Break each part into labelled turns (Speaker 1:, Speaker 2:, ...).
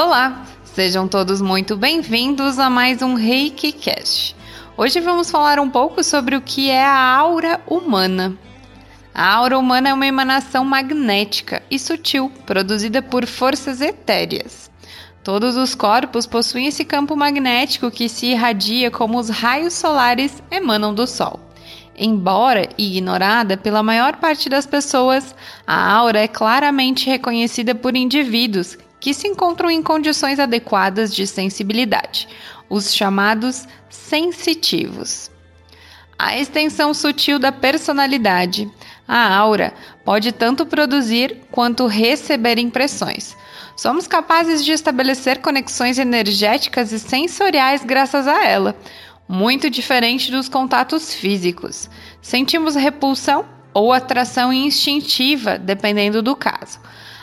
Speaker 1: Olá, sejam todos muito bem-vindos a mais um Reiki Cast. Hoje vamos falar um pouco sobre o que é a aura humana. A aura humana é uma emanação magnética e sutil, produzida por forças etéreas. Todos os corpos possuem esse campo magnético que se irradia como os raios solares emanam do Sol. Embora ignorada pela maior parte das pessoas, a aura é claramente reconhecida por indivíduos que se encontram em condições adequadas de sensibilidade, os chamados sensitivos. A extensão sutil da personalidade, a aura, pode tanto produzir quanto receber impressões. Somos capazes de estabelecer conexões energéticas e sensoriais graças a ela, muito diferente dos contatos físicos. Sentimos repulsão ou atração instintiva, dependendo do caso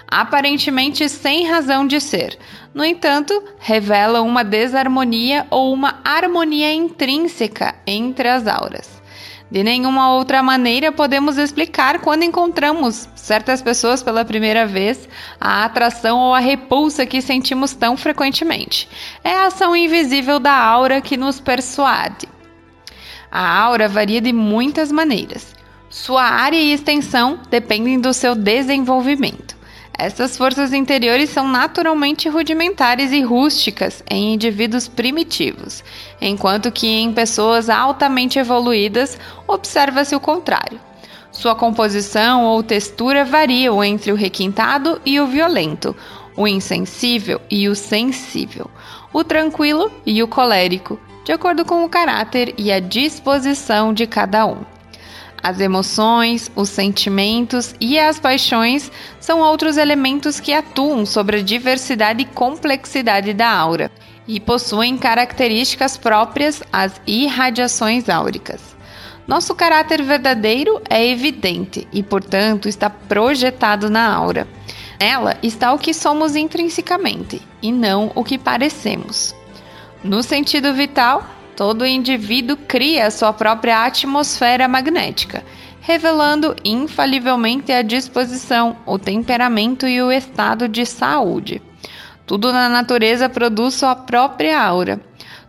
Speaker 1: aparentemente sem razão de ser. No entanto, revela uma desarmonia ou uma harmonia intrínseca entre as auras. De nenhuma outra maneira podemos explicar quando encontramos certas pessoas pela primeira vez a atração ou a repulsa que sentimos tão frequentemente. É a ação invisível da aura que nos persuade. A aura varia de muitas maneiras. Sua área e extensão dependem do seu desenvolvimento. Essas forças interiores são naturalmente rudimentares e rústicas em indivíduos primitivos, enquanto que em pessoas altamente evoluídas observa-se o contrário. Sua composição ou textura variam entre o requintado e o violento, o insensível e o sensível, o tranquilo e o colérico, de acordo com o caráter e a disposição de cada um. As emoções, os sentimentos e as paixões são outros elementos que atuam sobre a diversidade e complexidade da aura e possuem características próprias às irradiações áuricas. Nosso caráter verdadeiro é evidente e, portanto, está projetado na aura. Nela está o que somos intrinsecamente e não o que parecemos. No sentido vital, Todo indivíduo cria sua própria atmosfera magnética, revelando infalivelmente a disposição, o temperamento e o estado de saúde. Tudo na natureza produz sua própria aura.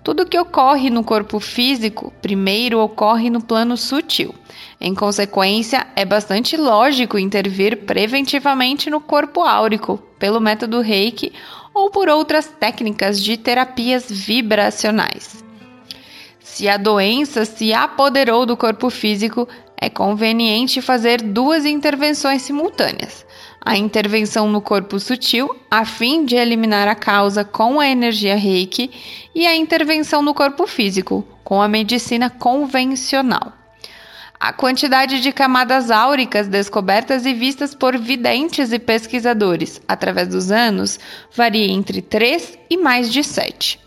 Speaker 1: Tudo que ocorre no corpo físico primeiro ocorre no plano sutil. Em consequência, é bastante lógico intervir preventivamente no corpo áurico pelo método Reiki ou por outras técnicas de terapias vibracionais. Se a doença se apoderou do corpo físico, é conveniente fazer duas intervenções simultâneas. A intervenção no corpo sutil, a fim de eliminar a causa com a energia reiki, e a intervenção no corpo físico, com a medicina convencional. A quantidade de camadas áuricas descobertas e vistas por videntes e pesquisadores através dos anos varia entre 3 e mais de 7.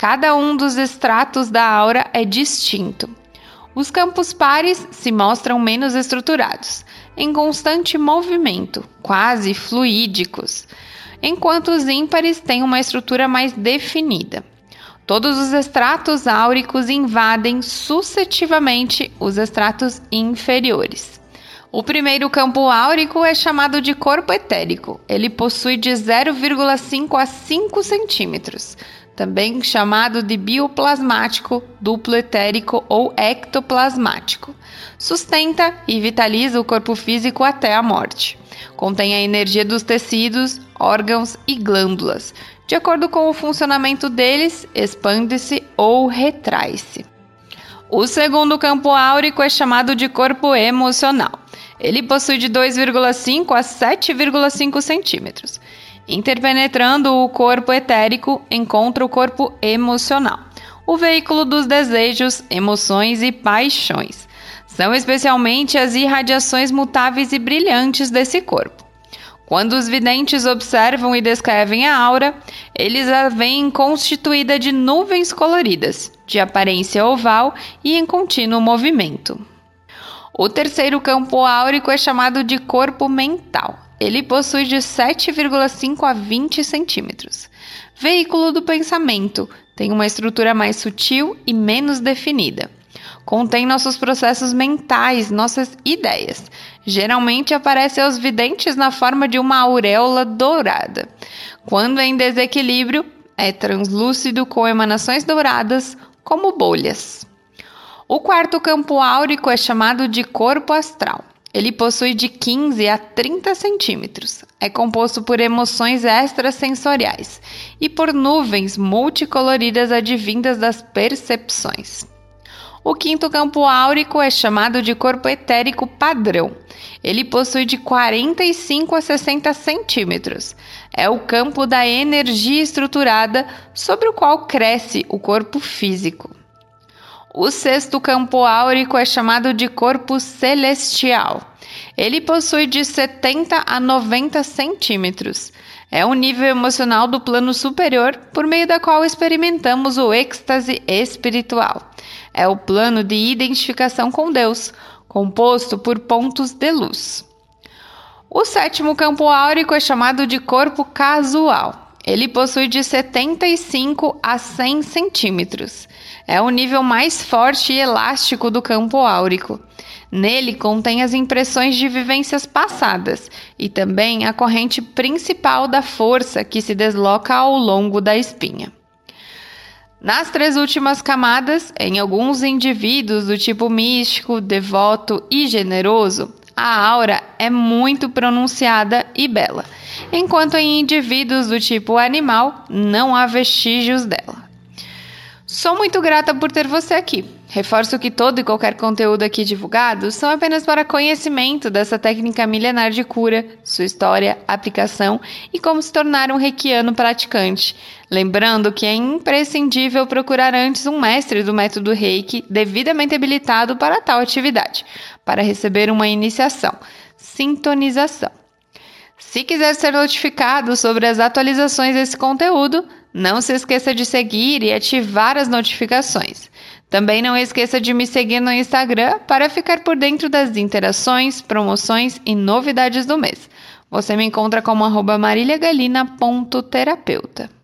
Speaker 1: Cada um dos estratos da aura é distinto. Os campos pares se mostram menos estruturados, em constante movimento, quase fluídicos, enquanto os ímpares têm uma estrutura mais definida. Todos os estratos áuricos invadem sucessivamente os estratos inferiores. O primeiro campo áurico é chamado de corpo etérico. Ele possui de 0,5 a 5 centímetros também chamado de bioplasmático, duplo etérico ou ectoplasmático. Sustenta e vitaliza o corpo físico até a morte. Contém a energia dos tecidos, órgãos e glândulas. De acordo com o funcionamento deles, expande-se ou retrai-se. O segundo campo áurico é chamado de corpo emocional. Ele possui de 2,5 a 7,5 centímetros. Interpenetrando o corpo etérico, encontra o corpo emocional, o veículo dos desejos, emoções e paixões. São especialmente as irradiações mutáveis e brilhantes desse corpo. Quando os videntes observam e descrevem a aura, eles a veem constituída de nuvens coloridas, de aparência oval e em contínuo movimento. O terceiro campo áurico é chamado de corpo mental. Ele possui de 7,5 a 20 centímetros. Veículo do pensamento tem uma estrutura mais sutil e menos definida. Contém nossos processos mentais, nossas ideias. geralmente aparece aos videntes na forma de uma auréola dourada. Quando em desequilíbrio, é translúcido com emanações douradas, como bolhas. O quarto campo áurico é chamado de corpo astral. Ele possui de 15 a 30 centímetros. É composto por emoções extrasensoriais e por nuvens multicoloridas advindas das percepções. O quinto campo áurico é chamado de corpo etérico padrão. Ele possui de 45 a 60 centímetros. É o campo da energia estruturada sobre o qual cresce o corpo físico. O sexto campo áurico é chamado de corpo celestial. Ele possui de 70 a 90 centímetros. É o nível emocional do plano superior por meio da qual experimentamos o êxtase espiritual. É o plano de identificação com Deus, composto por pontos de luz. O sétimo campo áurico é chamado de corpo casual. Ele possui de 75 a 100 centímetros. É o nível mais forte e elástico do campo áurico. Nele contém as impressões de vivências passadas e também a corrente principal da força que se desloca ao longo da espinha. Nas três últimas camadas, em alguns indivíduos do tipo místico, devoto e generoso, a aura é muito pronunciada e bela, enquanto em indivíduos do tipo animal não há vestígios dela. Sou muito grata por ter você aqui. Reforço que todo e qualquer conteúdo aqui divulgado são apenas para conhecimento dessa técnica milenar de cura, sua história, aplicação e como se tornar um reikiano praticante. Lembrando que é imprescindível procurar antes um mestre do método reiki devidamente habilitado para tal atividade, para receber uma iniciação, sintonização. Se quiser ser notificado sobre as atualizações desse conteúdo, não se esqueça de seguir e ativar as notificações. Também não esqueça de me seguir no Instagram para ficar por dentro das interações, promoções e novidades do mês. Você me encontra como marilhagalina.terapeuta.